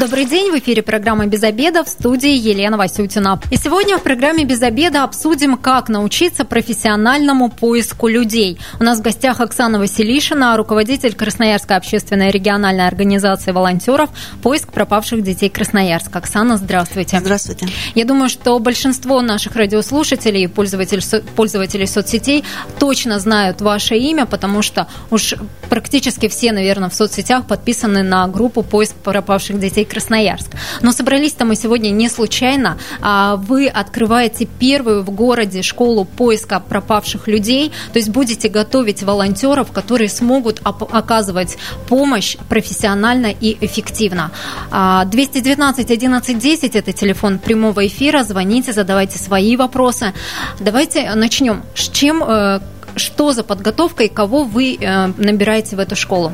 Добрый день, в эфире программа «Без обеда» в студии Елена Васютина. И сегодня в программе «Без обеда» обсудим, как научиться профессиональному поиску людей. У нас в гостях Оксана Василишина, руководитель Красноярской общественной региональной организации волонтеров «Поиск пропавших детей Красноярска». Оксана, здравствуйте. Здравствуйте. Я думаю, что большинство наших радиослушателей и пользователей, пользователей соцсетей точно знают ваше имя, потому что уж практически все, наверное, в соцсетях подписаны на группу «Поиск пропавших детей детей Красноярск. Но собрались-то мы сегодня не случайно. А вы открываете первую в городе школу поиска пропавших людей, то есть будете готовить волонтеров, которые смогут оказывать помощь профессионально и эффективно. 219 11 10 – это телефон прямого эфира. Звоните, задавайте свои вопросы. Давайте начнем. С чем, э, что за подготовка и кого вы э, набираете в эту школу?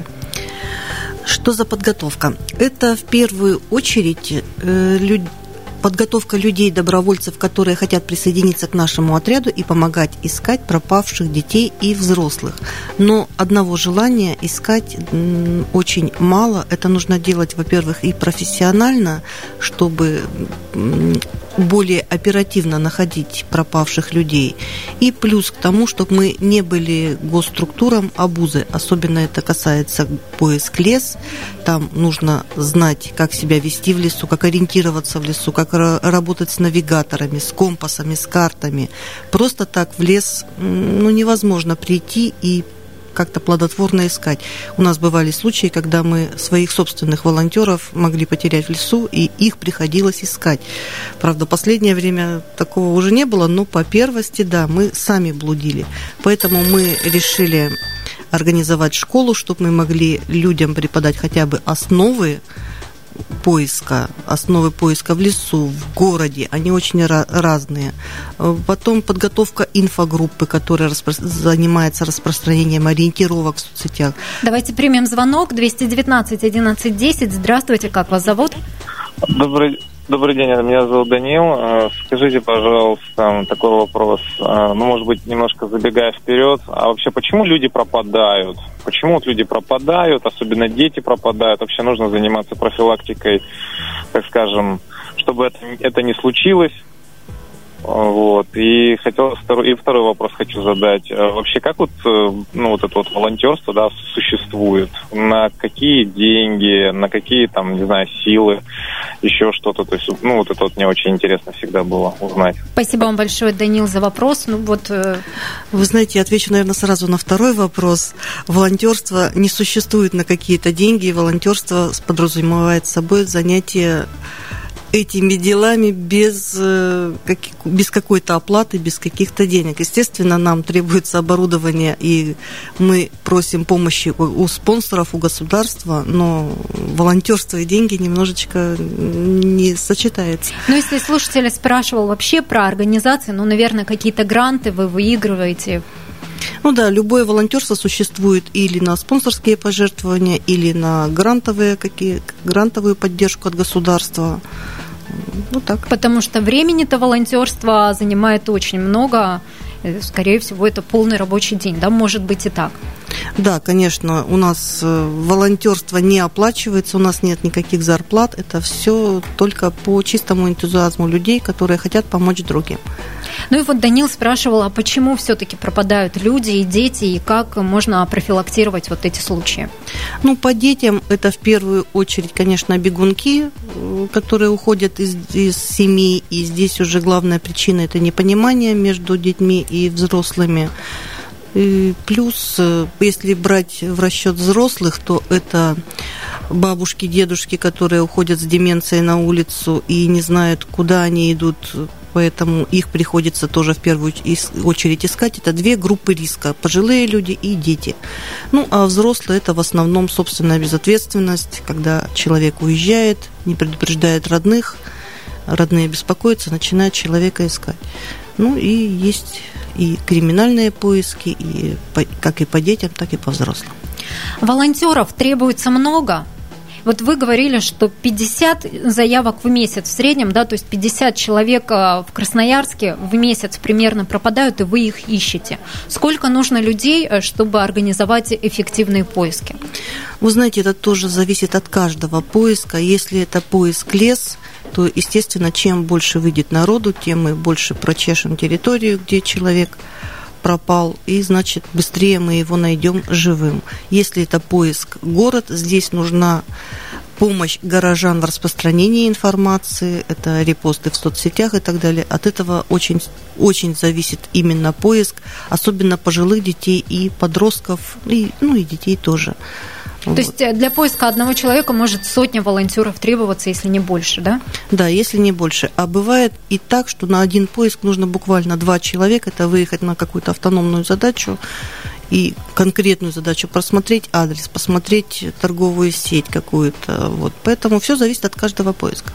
Что за подготовка? Это в первую очередь э, люди подготовка людей, добровольцев, которые хотят присоединиться к нашему отряду и помогать искать пропавших детей и взрослых. Но одного желания искать очень мало. Это нужно делать, во-первых, и профессионально, чтобы более оперативно находить пропавших людей. И плюс к тому, чтобы мы не были госструктурам обузы. Особенно это касается поиск лес. Там нужно знать, как себя вести в лесу, как ориентироваться в лесу, как работать с навигаторами, с компасами, с картами. Просто так в лес ну, невозможно прийти и как-то плодотворно искать. У нас бывали случаи, когда мы своих собственных волонтеров могли потерять в лесу, и их приходилось искать. Правда, последнее время такого уже не было, но по первости, да, мы сами блудили. Поэтому мы решили организовать школу, чтобы мы могли людям преподать хотя бы основы поиска, основы поиска в лесу, в городе, они очень разные. Потом подготовка инфогруппы, которая распро- занимается распространением ориентировок в соцсетях. Давайте примем звонок 219 11 10. Здравствуйте, как вас зовут? Добрый, Добрый день, меня зовут Данил. Э, скажите, пожалуйста, такой вопрос. Э, ну, может быть, немножко забегая вперед. А вообще, почему люди пропадают? Почему вот люди пропадают, особенно дети пропадают? Вообще нужно заниматься профилактикой, так скажем, чтобы это, это не случилось. Вот. И хотел второй, и второй вопрос хочу задать. Э, вообще, как вот, э, ну, вот это вот волонтерство, да, существует? На какие деньги, на какие там, не знаю, силы, еще что-то? То есть, ну, вот это вот мне очень интересно всегда было узнать. Спасибо вам большое, Данил, за вопрос. Ну, вот... Э, Вы знаете, я отвечу, наверное, сразу на второй вопрос. Волонтерство не существует на какие-то деньги. Волонтерство подразумевает собой занятие этими делами без, э, без какой-то оплаты, без каких-то денег. Естественно, нам требуется оборудование, и мы просим помощи у спонсоров, у государства, но волонтерство и деньги немножечко не сочетается. Ну, если слушатель спрашивал вообще про организации, ну, наверное, какие-то гранты вы выигрываете, ну да, любое волонтерство существует или на спонсорские пожертвования, или на грантовые какие, грантовую поддержку от государства. Ну так. Потому что времени-то волонтерство занимает очень много. Э, скорее всего, это полный рабочий день, да, может быть и так. Да, конечно, у нас э, волонтерство не оплачивается, у нас нет никаких зарплат, это все только по чистому энтузиазму людей, которые хотят помочь другим. Ну и вот Данил спрашивал, а почему все-таки пропадают люди и дети, и как можно профилактировать вот эти случаи? Ну, по детям это в первую очередь, конечно, бегунки, э, которые уходят из, из семей, и здесь уже главная причина – это непонимание между детьми и взрослыми. И плюс, э, если брать в расчет взрослых, то это бабушки, дедушки, которые уходят с деменцией на улицу и не знают, куда они идут, поэтому их приходится тоже в первую очередь искать. Это две группы риска – пожилые люди и дети. Ну, а взрослые – это в основном собственная безответственность, когда человек уезжает, не предупреждает родных, родные беспокоятся, начинают человека искать. Ну и есть и криминальные поиски, и как и по детям, так и по взрослым. Волонтеров требуется много. Вот вы говорили, что 50 заявок в месяц в среднем, да, то есть 50 человек в Красноярске в месяц примерно пропадают, и вы их ищете. Сколько нужно людей, э, чтобы организовать эффективные поиски? Вы знаете, это тоже зависит от каждого поиска. Если это поиск лес, то, естественно, чем больше выйдет народу, тем мы больше прочешем территорию, где человек пропал, и, значит, быстрее мы его найдем живым. Если это поиск город, здесь нужна помощь горожан в распространении информации, это репосты в соцсетях и так далее. От этого очень, очень зависит именно поиск, особенно пожилых детей и подростков, и, ну и детей тоже. То есть э, для поиска одного человека может сотня волонтеров требоваться, если не больше, да? Да, если не больше. А бывает и так, что на один поиск нужно буквально два человека, это выехать на какую-то автономную задачу и конкретную задачу просмотреть адрес, посмотреть торговую сеть какую-то. Вот. Поэтому все зависит от каждого поиска.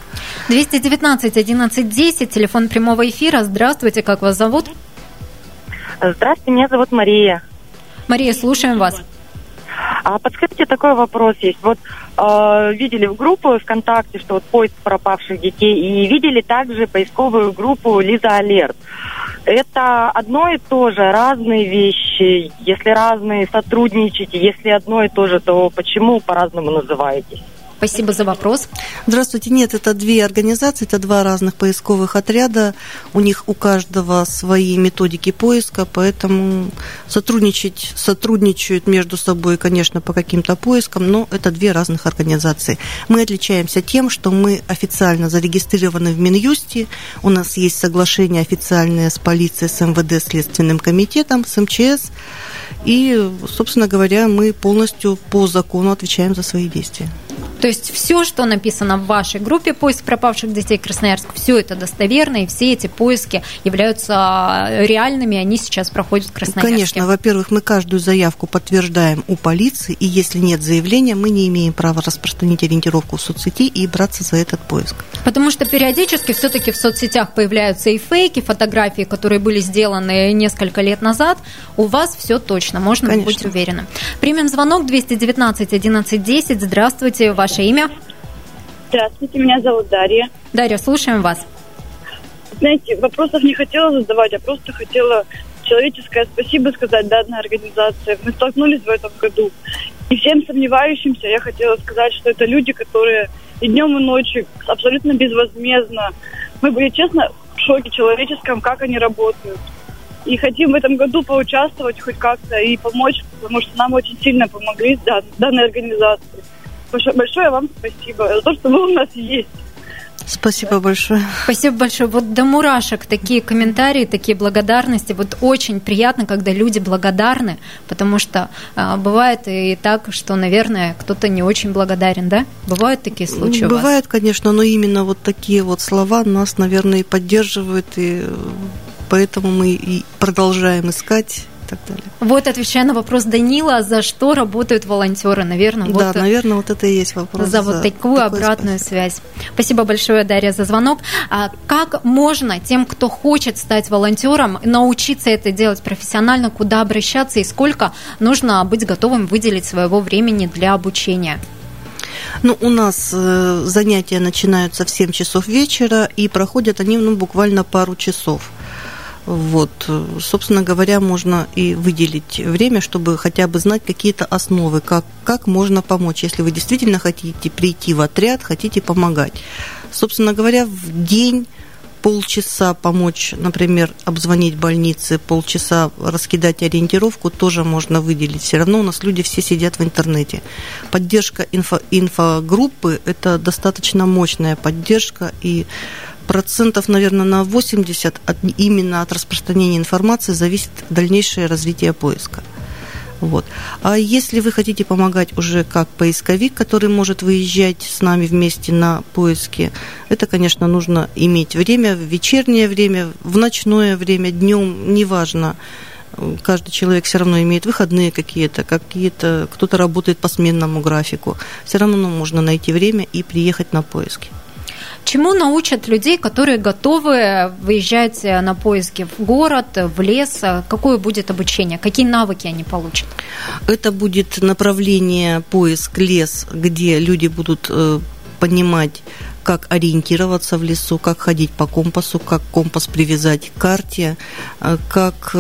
219 11 10, телефон прямого эфира. Здравствуйте, как вас зовут? Здравствуйте, меня зовут Мария. Мария, слушаем вас. А подскажите, такой вопрос есть. Вот э, видели в группу ВКонтакте, что вот поиск пропавших детей, и видели также поисковую группу Лиза Алерт. Это одно и то же, разные вещи. Если разные, сотрудничайте. Если одно и то же, то почему по-разному называетесь? Спасибо за вопрос. Здравствуйте. Нет, это две организации, это два разных поисковых отряда. У них у каждого свои методики поиска, поэтому сотрудничать, сотрудничают между собой, конечно, по каким-то поискам, но это две разных организации. Мы отличаемся тем, что мы официально зарегистрированы в Минюсте, у нас есть соглашение официальное с полицией, с МВД, Следственным комитетом, с МЧС, и, собственно говоря, мы полностью по закону отвечаем за свои действия. То есть все, что написано в вашей группе «Поиск пропавших детей Красноярск», все это достоверно, и все эти поиски являются реальными, они сейчас проходят в Красноярске. Конечно, во-первых, мы каждую заявку подтверждаем у полиции, и если нет заявления, мы не имеем права распространить ориентировку в соцсети и браться за этот поиск. Потому что периодически все-таки в соцсетях появляются и фейки, фотографии, которые были сделаны несколько лет назад. У вас все точно, можно Конечно. быть уверенным. Примем звонок 219 11 10. Здравствуйте, ваше имя? Здравствуйте, меня зовут Дарья. Дарья, слушаем вас. Знаете, вопросов не хотела задавать, а просто хотела человеческое спасибо сказать данной организации. Мы столкнулись в этом году. И всем сомневающимся я хотела сказать, что это люди, которые и днем, и ночью абсолютно безвозмездно. Мы были, честно, в шоке человеческом, как они работают. И хотим в этом году поучаствовать хоть как-то и помочь, потому что нам очень сильно помогли данной организации. Большое вам спасибо за то, что вы у нас есть. Спасибо большое. Спасибо большое. Вот до мурашек такие комментарии, такие благодарности. Вот очень приятно, когда люди благодарны, потому что э, бывает и так, что, наверное, кто-то не очень благодарен, да? Бывают такие случаи Бывают, конечно, но именно вот такие вот слова нас, наверное, и поддерживают, и поэтому мы и продолжаем искать так далее. Вот отвечая на вопрос Данила, за что работают волонтеры, наверное. Да, вот, наверное, вот это и есть вопрос. За, за вот такую обратную спасибо. связь. Спасибо большое, Дарья, за звонок. А как можно тем, кто хочет стать волонтером, научиться это делать профессионально, куда обращаться и сколько нужно быть готовым выделить своего времени для обучения? Ну, у нас э, занятия начинаются в 7 часов вечера, и проходят они ну, буквально пару часов. Вот, собственно говоря, можно и выделить время, чтобы хотя бы знать какие-то основы, как, как можно помочь, если вы действительно хотите прийти в отряд, хотите помогать. Собственно говоря, в день полчаса помочь, например, обзвонить больницы, полчаса раскидать ориентировку тоже можно выделить. Все равно у нас люди все сидят в интернете. Поддержка инфо, инфогруппы – это достаточно мощная поддержка, и процентов, наверное, на 80 от, именно от распространения информации зависит дальнейшее развитие поиска. Вот. А если вы хотите помогать уже как поисковик, который может выезжать с нами вместе на поиски, это, конечно, нужно иметь время, в вечернее время, в ночное время, днем, неважно. Каждый человек все равно имеет выходные какие-то, какие-то, кто-то работает по сменному графику. Все равно можно найти время и приехать на поиски. Чему научат людей, которые готовы выезжать на поиски в город, в лес? Какое будет обучение? Какие навыки они получат? Это будет направление поиск лес, где люди будут э, понимать как ориентироваться в лесу, как ходить по компасу, как компас привязать к карте, э, как,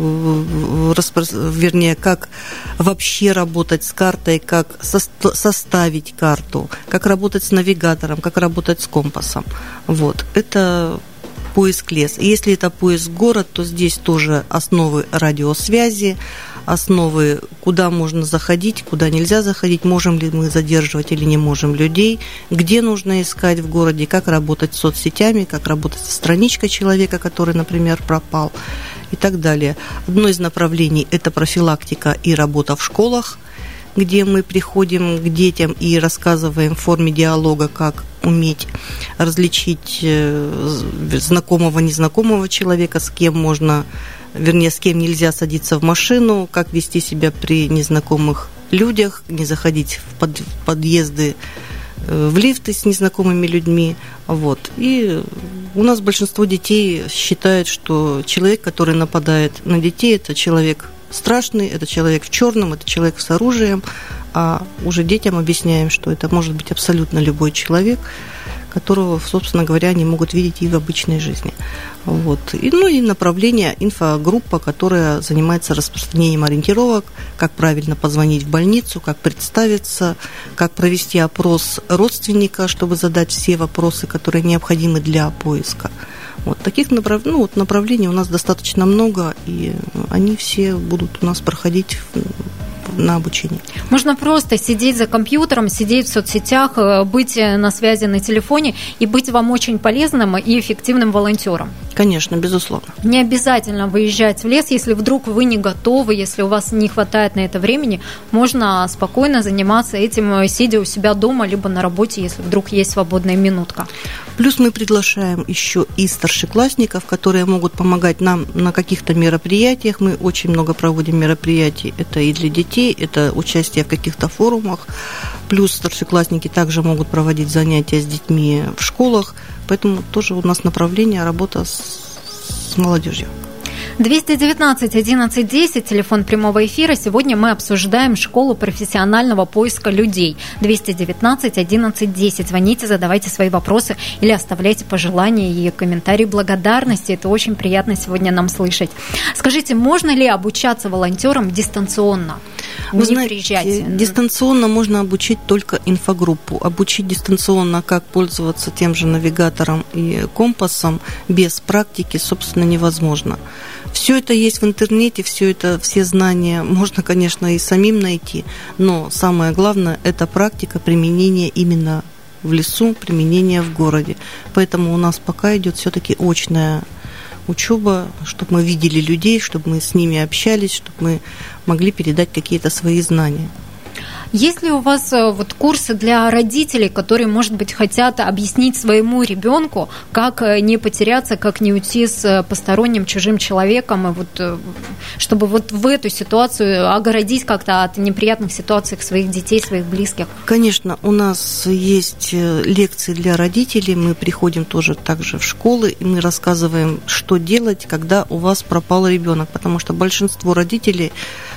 э, вернее, как вообще работать с картой, как составить карту, как работать с навигатором, как работать с компасом. Вот. Это поиск лес. Если это поиск город, то здесь тоже основы радиосвязи, основы, куда можно заходить, куда нельзя заходить, можем ли мы задерживать или не можем людей, где нужно искать в городе, как работать с соцсетями, как работать со страничкой человека, который, например, пропал и так далее. Одно из направлений – это профилактика и работа в школах, где мы приходим к детям и рассказываем в форме диалога, как уметь различить э, знакомого, незнакомого человека, с кем можно вернее, с кем нельзя садиться в машину, как вести себя при незнакомых людях, не заходить в под, подъезды, э, в лифты с незнакомыми людьми. Вот. И у нас большинство детей считает, что человек, который нападает на детей, это человек страшный, это человек в черном, это человек с оружием, а уже детям объясняем, что это может быть абсолютно любой человек, которого, собственно говоря, они могут видеть и в обычной жизни. Вот. И, ну и направление инфогруппа, которая занимается распространением ориентировок, как правильно позвонить в больницу, как представиться, как провести опрос родственника, чтобы задать все вопросы, которые необходимы для поиска. Вот таких направ... ну, вот направлений у нас достаточно много, и они все будут у нас проходить на обучение. Можно просто сидеть за компьютером, сидеть в соцсетях, э, быть на связи на телефоне и быть вам очень полезным и эффективным волонтером. Конечно, безусловно. Не обязательно выезжать в лес, если вдруг вы не готовы, если у вас не хватает на это времени, можно спокойно заниматься этим, э, сидя у себя дома, либо на работе, если вдруг есть свободная минутка. Плюс мы приглашаем еще и старшеклассников, которые могут помогать нам на каких-то мероприятиях. Мы очень много проводим мероприятий. Это и для детей, это участие в каких-то форумах. Плюс старшеклассники также могут проводить занятия с детьми в школах. Поэтому тоже у нас направление работа с, с молодежью. 219 11 10, телефон прямого эфира. Сегодня мы обсуждаем школу профессионального поиска людей. 219 11 10. Звоните, задавайте свои вопросы или оставляйте пожелания и комментарии благодарности. Это очень приятно сегодня нам слышать. Скажите, можно ли обучаться волонтерам дистанционно? Вы не знаете, приезжайте. дистанционно можно обучить только инфогруппу. Обучить дистанционно, как пользоваться тем же навигатором и компасом без практики, собственно, невозможно. Все это есть в интернете, все это, все знания можно, конечно, и самим найти, но самое главное – это практика применения именно в лесу, применения в городе. Поэтому у нас пока идет все-таки очная учеба, чтобы мы видели людей, чтобы мы с ними общались, чтобы мы могли передать какие-то свои знания. Есть ли у вас э, вот курсы для родителей, которые, может быть, хотят объяснить своему ребенку, как э, не потеряться, как не уйти с э, посторонним чужим человеком, и вот, чтобы вот в эту ситуацию огородить как-то от неприятных ситуаций своих детей, своих близких? Конечно, у нас есть лекции для родителей, мы приходим тоже также в школы, и мы рассказываем, что делать, когда у вас пропал ребенок, потому что большинство родителей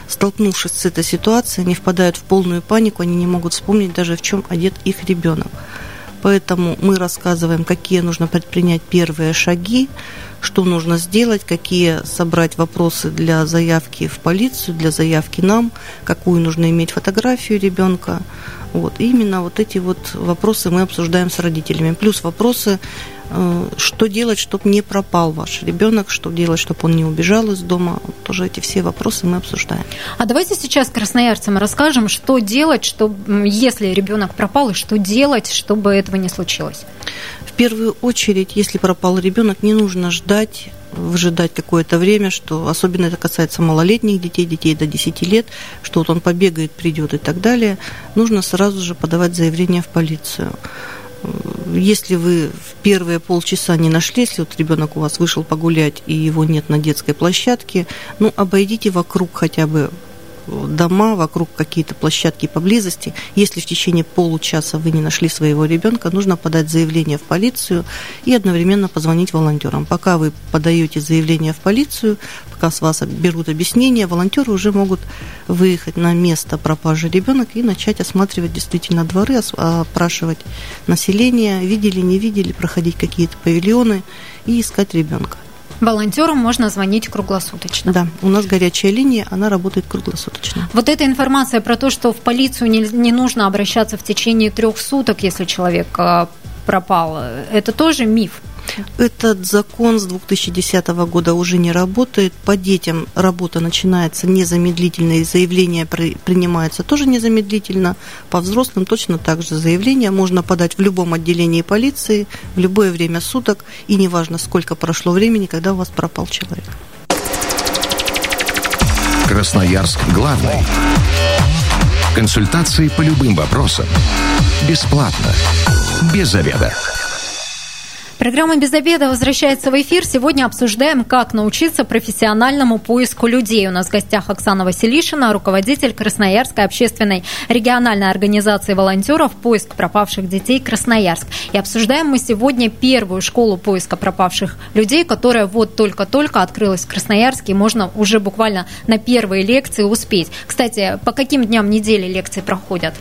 столкнувшись с этой ситуацией, они впадают в полную панику, они не могут вспомнить даже, в чем одет их ребенок. Поэтому мы рассказываем, какие нужно предпринять первые шаги, что нужно сделать, какие собрать вопросы для заявки в полицию, для заявки нам, какую нужно иметь фотографию ребенка. Вот. И именно вот эти вот вопросы мы обсуждаем с родителями. Плюс вопросы что делать, чтобы не пропал ваш ребенок, что делать, чтобы он не убежал из дома. Тоже эти все вопросы мы обсуждаем. А давайте сейчас красноярцам расскажем, что делать, чтобы, если ребенок пропал, и что делать, чтобы этого не случилось. В первую очередь, если пропал ребенок, не нужно ждать выжидать какое-то время, что особенно это касается малолетних детей, детей до 10 лет, что вот он побегает, придет и так далее, нужно сразу же подавать заявление в полицию если вы в первые полчаса не нашли, если вот ребенок у вас вышел погулять и его нет на детской площадке, ну, обойдите вокруг хотя бы дома, вокруг какие-то площадки поблизости. Если в течение получаса вы не нашли своего ребенка, нужно подать заявление в полицию и одновременно позвонить волонтерам. Пока вы подаете заявление в полицию, пока с вас берут объяснения, волонтеры уже могут выехать на место пропажи ребенка и начать осматривать действительно дворы, опрашивать население, видели, не видели, проходить какие-то павильоны и искать ребенка. Волонтерам можно звонить круглосуточно. Да, у нас горячая линия, она работает круглосуточно. Вот эта информация про то, что в полицию не, не нужно обращаться в течение трех суток, если человек а, пропал, это тоже миф? Этот закон с 2010 года уже не работает. По детям работа начинается незамедлительно, и заявление принимается тоже незамедлительно. По взрослым точно так же заявление можно подать в любом отделении полиции в любое время суток, и неважно, сколько прошло времени, когда у вас пропал человек. Красноярск главный. Консультации по любым вопросам. Бесплатно. Без заведа. Программа «Без обеда» возвращается в эфир. Сегодня обсуждаем, как научиться профессиональному поиску людей. У нас в гостях Оксана Василишина, руководитель Красноярской общественной региональной организации волонтеров «Поиск пропавших детей Красноярск». И обсуждаем мы сегодня первую школу поиска пропавших людей, которая вот только-только открылась в Красноярске. И можно уже буквально на первые лекции успеть. Кстати, по каким дням недели лекции проходят?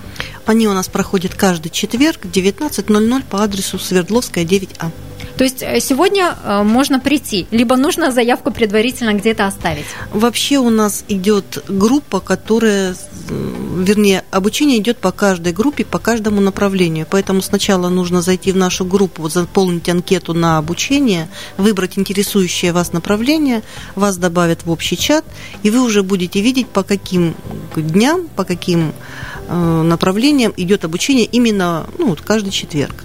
Они у нас проходят каждый четверг в 19.00 по адресу Свердловская, 9А. То есть э, сегодня э, можно прийти, либо нужно заявку предварительно где-то оставить? Вообще у нас идет группа, которая, вернее, обучение идет по каждой группе, по каждому направлению. Поэтому сначала нужно зайти в нашу группу, заполнить анкету на обучение, выбрать интересующее вас направление, вас добавят в общий чат, и вы уже будете видеть, по каким дням, по каким э, направлениям идет обучение именно ну, каждый четверг.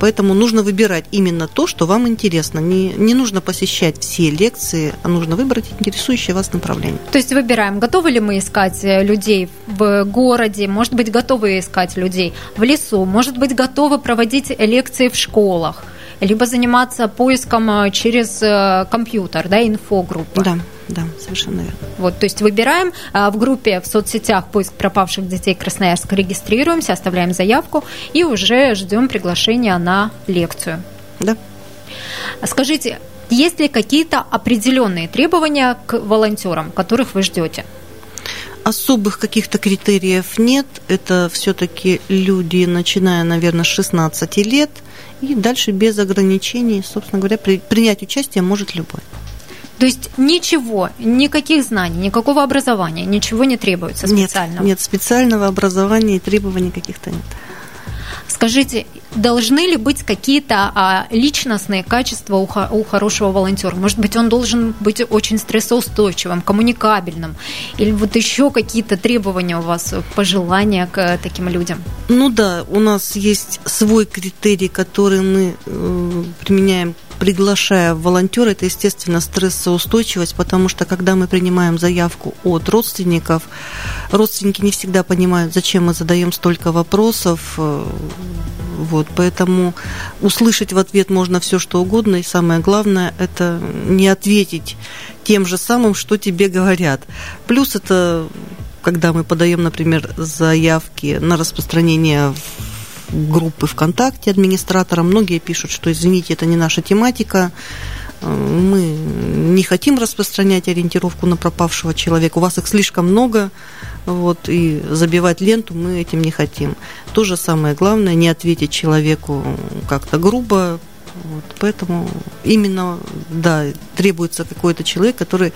Поэтому нужно выбирать именно то, что вам интересно. Не, не нужно посещать все лекции, а нужно выбрать интересующее вас направление. То есть выбираем, готовы ли мы искать э, людей в городе, может быть, готовы искать людей в лесу, может быть, готовы проводить лекции в школах, либо заниматься поиском э, через э, компьютер, да, инфогруппа. Да. Да, совершенно верно. Вот, то есть выбираем а, в группе в соцсетях поиск пропавших детей Красноярск, регистрируемся, оставляем заявку и уже ждем приглашения на лекцию. Да. Скажите, есть ли какие-то определенные требования к волонтерам, которых вы ждете? Особых каких-то критериев нет. Это все-таки люди, начиная, наверное, с 16 лет, и дальше без ограничений, собственно говоря, при, принять участие может любой. То есть ничего, никаких знаний, никакого образования, ничего не требуется специального? Нет, нет специального образования и требований каких-то нет. Скажите, должны ли быть какие-то а, личностные качества у, у хорошего волонтера? Может быть, он должен быть очень стрессоустойчивым, коммуникабельным? Или вот еще какие-то требования у вас, пожелания к таким людям? Ну да, у нас есть свой критерий, который мы э, применяем приглашая волонтера, это, естественно, стрессоустойчивость, потому что, когда мы принимаем заявку от родственников, родственники не всегда понимают, зачем мы задаем столько вопросов, э, вот, поэтому услышать в ответ можно все, что угодно, и самое главное, это не ответить тем же самым, что тебе говорят. Плюс это когда мы подаем, например, заявки на распространение в группы ВКонтакте администратора. Многие пишут, что, извините, это не наша тематика, мы не хотим распространять ориентировку на пропавшего человека, у вас их слишком много, вот, и забивать ленту мы этим не хотим. То же самое главное, не ответить человеку как-то грубо, вот, поэтому именно, да, требуется какой-то человек, который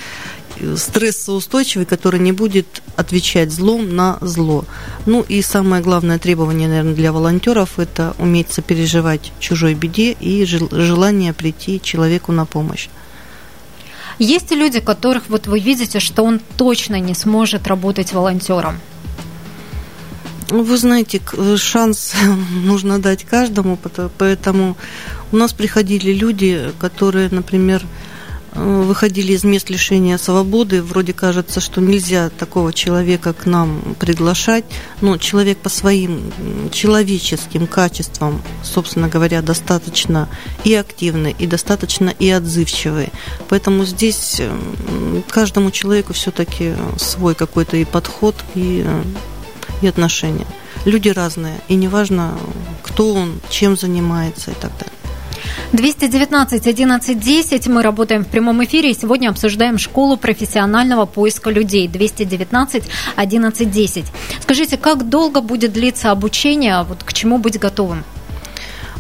стрессоустойчивый, который не будет отвечать злом на зло. Ну и самое главное требование, наверное, для волонтеров – это уметь сопереживать чужой беде и желание прийти человеку на помощь. Есть люди, которых вот вы видите, что он точно не сможет работать волонтером? Ну, вы знаете, шанс нужно дать каждому, поэтому у нас приходили люди, которые, например, э, выходили из мест лишения свободы, вроде кажется, что нельзя такого человека к нам приглашать, но человек по своим человеческим качествам, собственно говоря, достаточно и активный, и достаточно и отзывчивый. Поэтому здесь каждому человеку все-таки свой какой-то и подход, и, э, и отношения. Люди разные, и неважно, кто он, чем занимается и так далее. 219 11 10. Мы работаем в прямом эфире и сегодня обсуждаем школу профессионального поиска людей. 219 11 10. Скажите, как долго будет длиться обучение? Вот к чему быть готовым?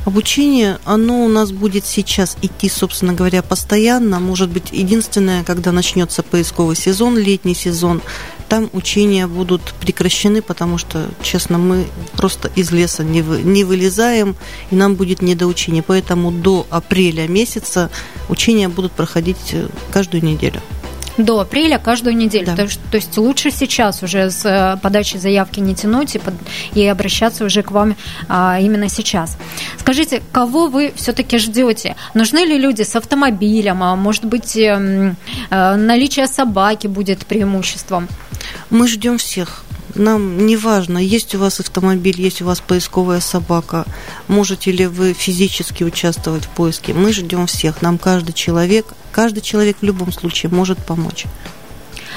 Обучение, оно у нас будет сейчас идти, собственно говоря, постоянно. Может быть, единственное, когда начнется поисковый сезон, летний сезон, там учения будут прекращены, потому что, честно, мы просто из леса не, вы, не вылезаем, и нам будет недоучение. Поэтому до апреля месяца учения будут проходить э, каждую неделю до апреля каждую неделю. Да. То, то есть лучше сейчас уже с э, подачи заявки не тянуть и, под, и обращаться уже к вам а, именно сейчас. Скажите, кого вы все-таки ждете? Нужны ли люди с автомобилем? А может быть, э, э, наличие собаки будет преимуществом? Мы ждем всех. Нам не важно, есть у вас автомобиль, есть у вас поисковая собака, можете ли вы физически участвовать в поиске. Мы ждем всех. Нам каждый человек, каждый человек в любом случае может помочь.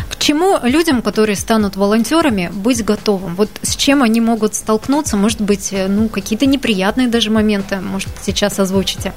К чему людям, которые станут волонтерами, быть готовым? Вот с чем они могут столкнуться? Может быть, э, ну, какие-то неприятные даже моменты, может, сейчас озвучите?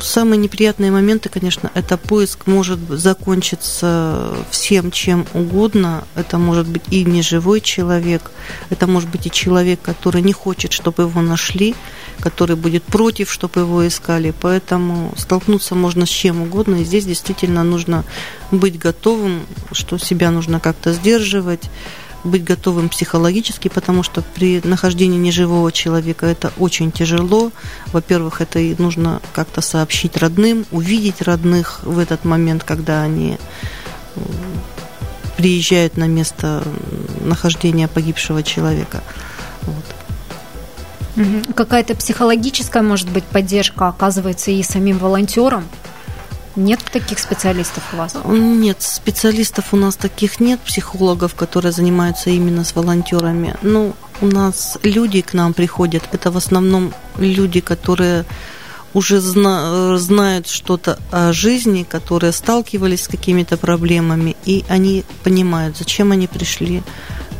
Самые неприятные моменты, конечно, это поиск может закончиться всем чем угодно. Это может быть и неживой человек, это может быть и человек, который не хочет, чтобы его нашли, который будет против, чтобы его искали. Поэтому столкнуться можно с чем угодно. И здесь действительно нужно быть готовым, что себя нужно как-то сдерживать быть готовым психологически, потому что при нахождении неживого человека это очень тяжело. Во-первых, это и нужно как-то сообщить родным, увидеть родных в этот момент, когда они приезжают на место нахождения погибшего человека. Вот. Какая-то психологическая, может быть, поддержка оказывается и самим волонтерам? Нет таких специалистов у вас? Нет, специалистов у нас таких нет, психологов, которые занимаются именно с волонтерами. Ну, у нас люди к нам приходят, это в основном люди, которые уже зна- знают что-то о жизни, которые сталкивались с какими-то проблемами, и они понимают, зачем они пришли,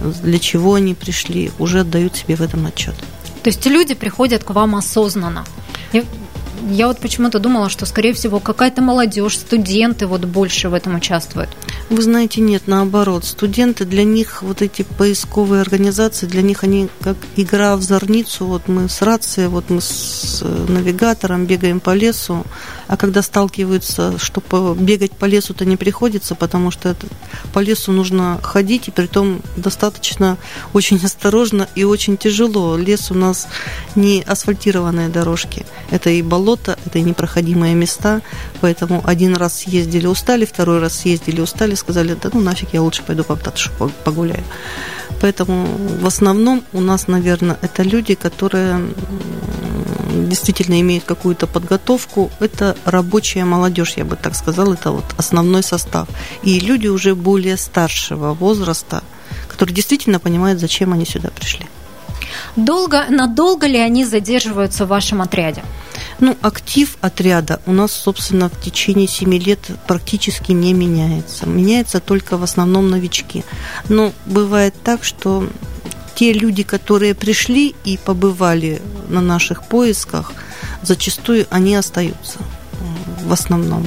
для чего они пришли, уже отдают себе в этом отчет. То есть люди приходят к вам осознанно. Я вот почему-то думала, что, скорее всего, какая-то молодежь, студенты вот больше в этом участвуют. Вы знаете, нет, наоборот. Студенты, для них вот эти поисковые организации, для них они как игра в зорницу. Вот мы с рацией, вот мы с э, навигатором бегаем по лесу, а когда сталкиваются, что бегать по лесу-то не приходится, потому что это, по лесу нужно ходить, и при том достаточно очень осторожно и очень тяжело. Лес у нас не асфальтированные дорожки. Это и болото, это и непроходимые места, поэтому один раз съездили, устали, второй раз съездили, устали, сказали, да ну нафиг, я лучше пойду по птатшу погуляю. Поэтому в основном у нас, наверное, это люди, которые действительно имеют какую-то подготовку. Это рабочая молодежь, я бы так сказала, это вот основной состав. И люди уже более старшего возраста, которые действительно понимают, зачем они сюда пришли. Долго, надолго ли они задерживаются в вашем отряде? Ну, актив отряда у нас, собственно, в течение 7 лет практически не меняется. Меняется только в основном новички. Но бывает так, что те люди, которые пришли и побывали на наших поисках, зачастую они остаются в основном.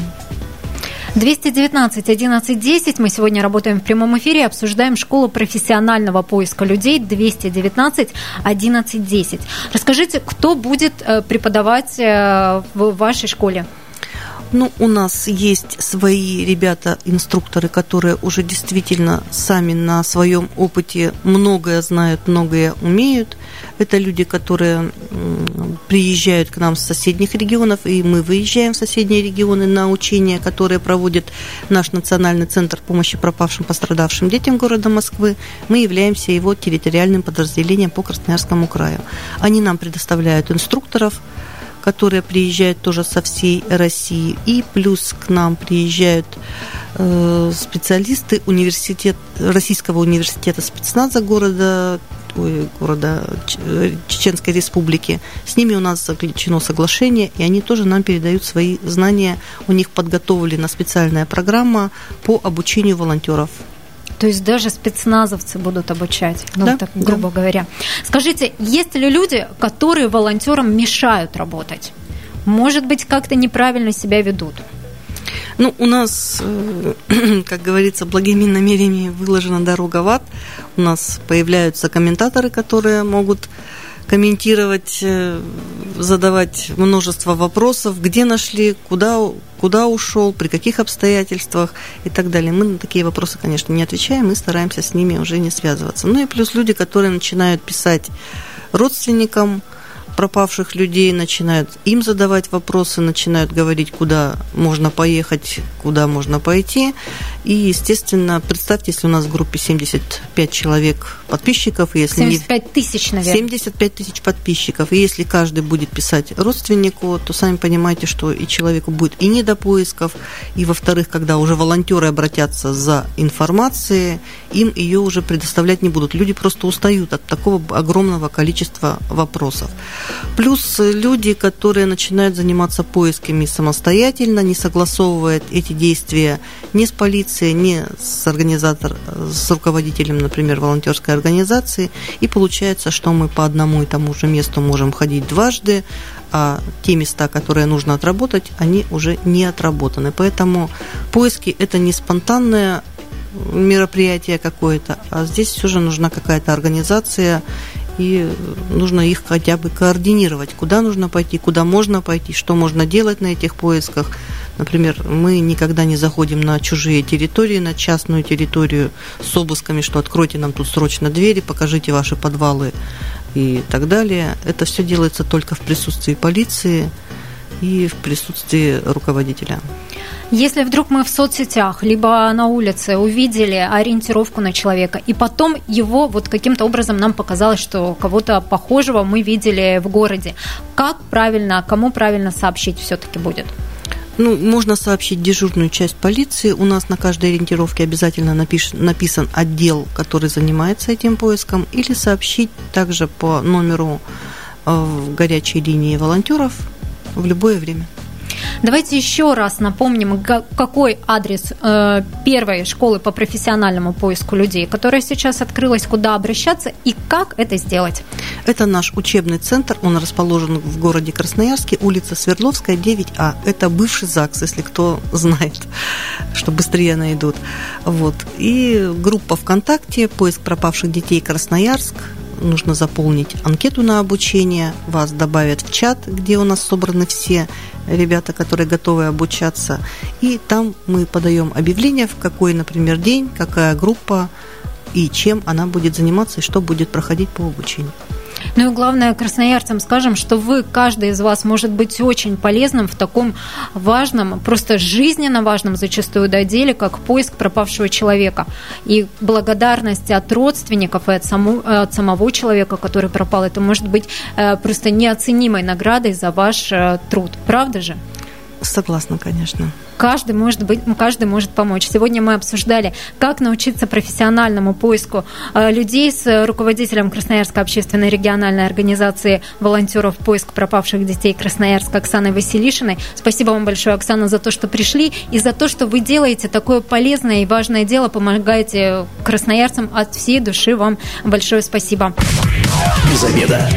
219 11 10. Мы сегодня работаем в прямом эфире, обсуждаем школу профессионального поиска людей 219 11 10. Расскажите, кто будет э, преподавать э, в вашей школе? Ну, у нас есть свои ребята-инструкторы, которые уже действительно сами на своем опыте многое знают, многое умеют. Это люди, которые приезжают к нам с соседних регионов, и мы выезжаем в соседние регионы на учения, которые проводит наш Национальный центр помощи пропавшим, пострадавшим детям города Москвы. Мы являемся его территориальным подразделением по Красноярскому краю. Они нам предоставляют инструкторов, которые приезжают тоже со всей России. И плюс к нам приезжают э, специалисты университет, Российского университета спецназа города ой, города Чеченской Республики. С ними у нас заключено соглашение, и они тоже нам передают свои знания. У них подготовлена специальная программа по обучению волонтеров. То есть даже спецназовцы будут обучать, ну, да, так, грубо да. говоря. Скажите, есть ли люди, которые волонтерам мешают работать? Может быть, как-то неправильно себя ведут? Ну, у нас, э, как говорится, благими намерениями выложена дорога в ад. У нас появляются комментаторы, которые могут комментировать, э, задавать множество вопросов, где нашли, куда, куда ушел, при каких обстоятельствах и так далее. Мы на такие вопросы, конечно, не отвечаем, мы стараемся с ними уже не связываться. Ну и плюс люди, которые начинают писать родственникам, пропавших людей, начинают им задавать вопросы, начинают говорить, куда можно поехать, куда можно пойти. И, естественно, представьте, если у нас в группе 75 человек подписчиков, если 75 тысяч, наверное. 75 тысяч подписчиков, и если каждый будет писать родственнику, то сами понимаете, что и человеку будет и не до поисков, и, во-вторых, когда уже волонтеры обратятся за информацией, им ее уже предоставлять не будут. Люди просто устают от такого огромного количества вопросов. Плюс люди, которые начинают заниматься поисками самостоятельно, не согласовывая эти действия ни с полицией, ни с организатор, с руководителем, например, волонтерской организации. И получается, что мы по одному и тому же месту можем ходить дважды, а те места, которые нужно отработать, они уже не отработаны. Поэтому поиски – это не спонтанное мероприятие какое-то, а здесь все же нужна какая-то организация и нужно их хотя бы координировать, куда нужно пойти, куда можно пойти, что можно делать на этих поисках. Например, мы никогда не заходим на чужие территории, на частную территорию с обысками, что откройте нам тут срочно двери, покажите ваши подвалы и так далее. Это все делается только в присутствии полиции и в присутствии руководителя. Если вдруг мы в соцсетях, либо на улице увидели ориентировку на человека, и потом его вот каким-то образом нам показалось, что кого-то похожего мы видели в городе, как правильно, кому правильно сообщить все-таки будет? Ну, можно сообщить дежурную часть полиции. У нас на каждой ориентировке обязательно напиш, написан отдел, который занимается этим поиском, или сообщить также по номеру э, в горячей линии волонтеров в любое время. Давайте еще раз напомним, какой адрес э, первой школы по профессиональному поиску людей, которая сейчас открылась, куда обращаться и как это сделать. Это наш учебный центр, он расположен в городе Красноярске, улица Свердловская, 9А. Это бывший ЗАГС, если кто знает, что быстрее найдут. Вот. И группа ВКонтакте «Поиск пропавших детей Красноярск», нужно заполнить анкету на обучение, вас добавят в чат, где у нас собраны все ребята, которые готовы обучаться. И там мы подаем объявление, в какой, например, день, какая группа и чем она будет заниматься и что будет проходить по обучению. Ну и главное, красноярцам скажем, что вы, каждый из вас может быть очень полезным в таком важном, просто жизненно важном зачастую да, деле, как поиск пропавшего человека. И благодарность от родственников и от, само, от самого человека, который пропал, это может быть э, просто неоценимой наградой за ваш э, труд. Правда же? Согласна, конечно. Каждый может быть, каждый может помочь. Сегодня мы обсуждали, как научиться профессиональному поиску э, людей с руководителем Красноярской общественной региональной организации волонтеров поиск пропавших детей Красноярска Оксаной Василишиной. Спасибо вам большое, Оксана, за то, что пришли и за то, что вы делаете такое полезное и важное дело, помогаете красноярцам от всей души. Вам большое спасибо. Без обеда.